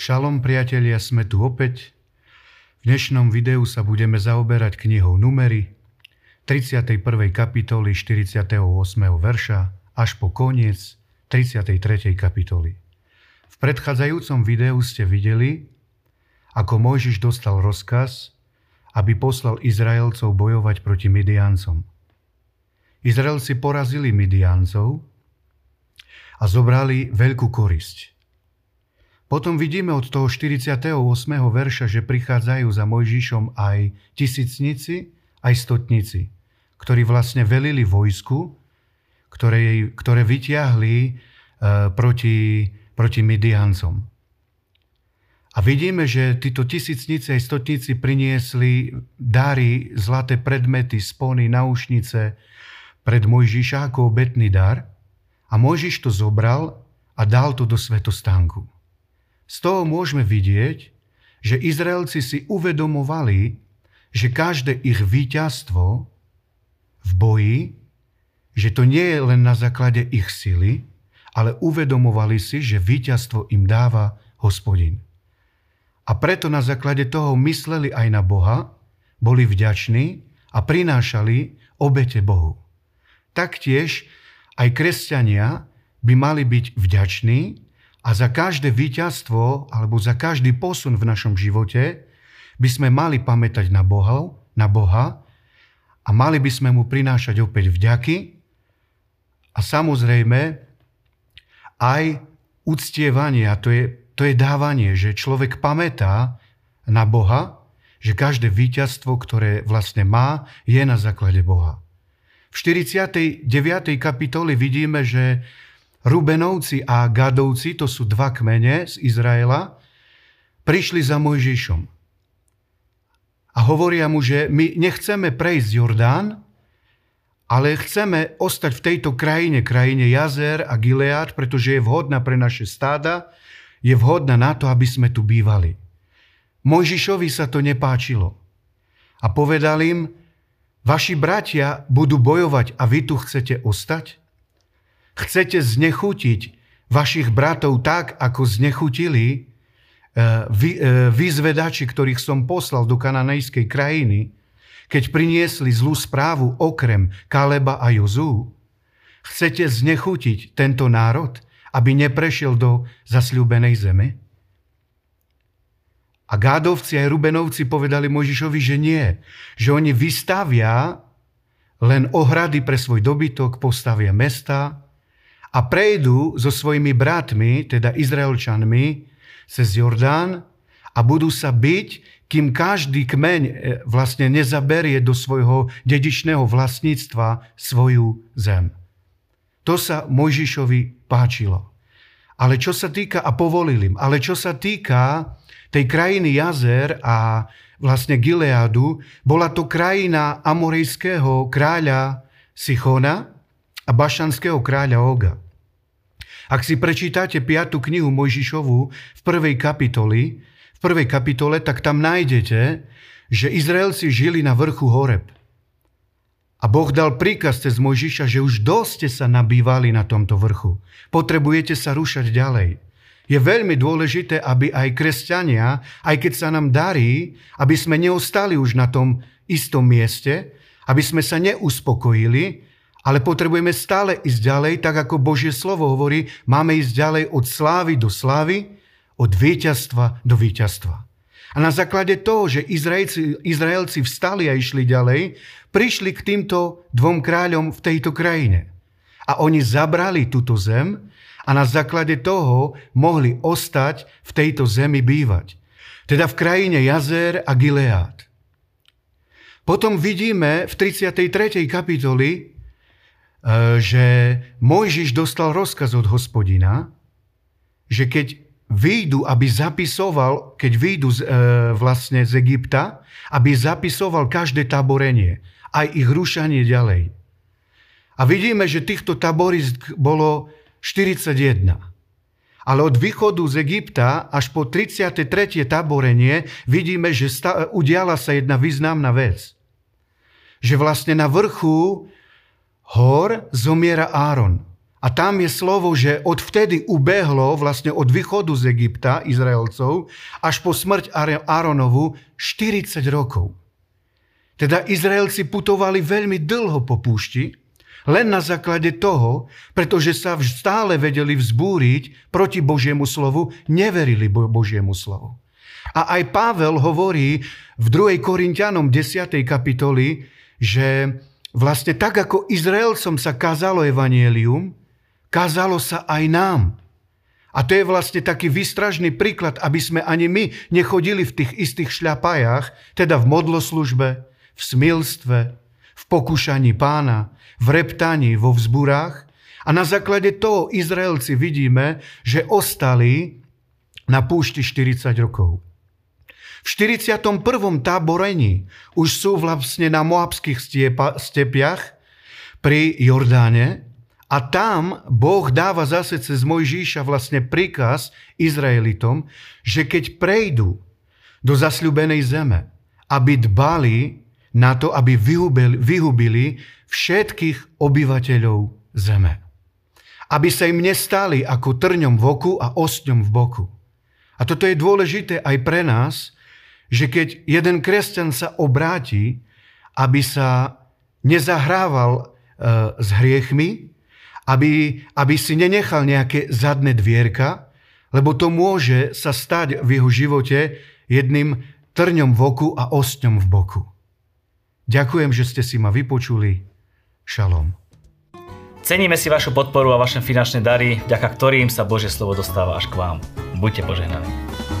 Šalom priatelia, sme tu opäť. V dnešnom videu sa budeme zaoberať knihou Numery 31. kapitoly 48. verša až po koniec 33. kapitoly. V predchádzajúcom videu ste videli, ako Mojžiš dostal rozkaz, aby poslal Izraelcov bojovať proti Midiancom. Izraelci porazili Midiancov a zobrali veľkú korisť. Potom vidíme od toho 48. verša, že prichádzajú za Mojžišom aj tisícnici, aj stotnici, ktorí vlastne velili vojsku, ktoré, ktoré vyťahli e, proti, proti Midiancom. A vidíme, že títo tisícnice aj stotníci priniesli dary, zlaté predmety, spony, naušnice pred Mojžiša ako obetný dar. A Mojžiš to zobral a dal to do svetostánku. Z toho môžeme vidieť, že Izraelci si uvedomovali, že každé ich víťazstvo v boji, že to nie je len na základe ich sily, ale uvedomovali si, že víťazstvo im dáva hospodin. A preto na základe toho mysleli aj na Boha, boli vďační a prinášali obete Bohu. Taktiež aj kresťania by mali byť vďační a za každé víťazstvo alebo za každý posun v našom živote by sme mali pamätať na Boha, na Boha a mali by sme mu prinášať opäť vďaky a samozrejme aj uctievanie, a to je, to je dávanie, že človek pamätá na Boha, že každé víťazstvo, ktoré vlastne má, je na základe Boha. V 49. kapitole vidíme, že Rubenovci a Gadovci, to sú dva kmene z Izraela, prišli za Mojžišom. A hovoria mu, že my nechceme prejsť Jordán, ale chceme ostať v tejto krajine, krajine jazer a Gilead, pretože je vhodná pre naše stáda, je vhodná na to, aby sme tu bývali. Mojžišovi sa to nepáčilo. A povedal im, vaši bratia budú bojovať a vy tu chcete ostať? Chcete znechutiť vašich bratov tak, ako znechutili e, vyzvedači, ktorých som poslal do kananejskej krajiny, keď priniesli zlú správu okrem Kaleba a Jozú? Chcete znechutiť tento národ, aby neprešiel do zasľúbenej zeme? A Gádovci aj Rubenovci povedali Možišovi, že nie, že oni vystavia len ohrady pre svoj dobytok, postavia mesta, a prejdú so svojimi bratmi, teda Izraelčanmi, cez Jordán a budú sa byť, kým každý kmeň e, vlastne nezaberie do svojho dedičného vlastníctva svoju zem. To sa Mojžišovi páčilo. Ale čo sa týka, a povolil im, ale čo sa týka tej krajiny jazer a vlastne Gileadu, bola to krajina amorejského kráľa Sichona, a bašanského kráľa Oga. Ak si prečítate 5. knihu Mojžišovu v prvej kapitoli, v prvej kapitole, tak tam nájdete, že Izraelci žili na vrchu Horeb. A Boh dal príkaz cez Mojžiša, že už dosť ste sa nabývali na tomto vrchu. Potrebujete sa rúšať ďalej. Je veľmi dôležité, aby aj kresťania, aj keď sa nám darí, aby sme neostali už na tom istom mieste, aby sme sa neuspokojili, ale potrebujeme stále ísť ďalej, tak ako Božie slovo hovorí, máme ísť ďalej od slávy do slávy, od víťazstva do víťazstva. A na základe toho, že Izraelci, Izraelci vstali a išli ďalej, prišli k týmto dvom kráľom v tejto krajine. A oni zabrali túto zem a na základe toho mohli ostať v tejto zemi bývať. Teda v krajine Jazer a Gilead. Potom vidíme v 33. kapitoli, že Mojžiš dostal rozkaz od hospodina, že keď vyjdu, aby zapisoval, keď vyjdu z, e, vlastne z Egypta, aby zapisoval každé taborenie, aj ich rušanie ďalej. A vidíme, že týchto taborisk bolo 41. Ale od východu z Egypta až po 33. taborenie vidíme, že sta- udiala sa jedna významná vec. Že vlastne na vrchu hor zomiera Áron. A tam je slovo, že odvtedy ubehlo vlastne od východu z Egypta Izraelcov až po smrť Áronovu 40 rokov. Teda Izraelci putovali veľmi dlho po púšti, len na základe toho, pretože sa stále vedeli vzbúriť proti Božiemu slovu, neverili Božiemu slovu. A aj Pavel hovorí v 2. Korintianom 10. kapitoli, že vlastne tak ako Izraelcom sa kázalo evanielium, Kázalo sa aj nám. A to je vlastne taký výstražný príklad, aby sme ani my nechodili v tých istých šľapajách, teda v modloslužbe, v smilstve, v pokúšaní pána, v reptaní, vo vzburách. A na základe toho Izraelci vidíme, že ostali na púšti 40 rokov. V 41. táborení už sú vlastne na moabských stepiach pri Jordáne a tam Boh dáva zase cez Mojžíša vlastne príkaz Izraelitom, že keď prejdú do zasľubenej zeme, aby dbali na to, aby vyhubili, vyhubili všetkých obyvateľov zeme. Aby sa im nestali ako trňom v oku a ostňom v boku. A toto je dôležité aj pre nás, že keď jeden kresťan sa obráti, aby sa nezahrával e, s hriechmi, aby, aby si nenechal nejaké zadné dvierka, lebo to môže sa stať v jeho živote jedným trňom v oku a ostňom v boku. Ďakujem, že ste si ma vypočuli. Šalom. Ceníme si vašu podporu a vaše finančné dary, vďaka ktorým sa Božie slovo dostáva až k vám. Buďte požehnaní.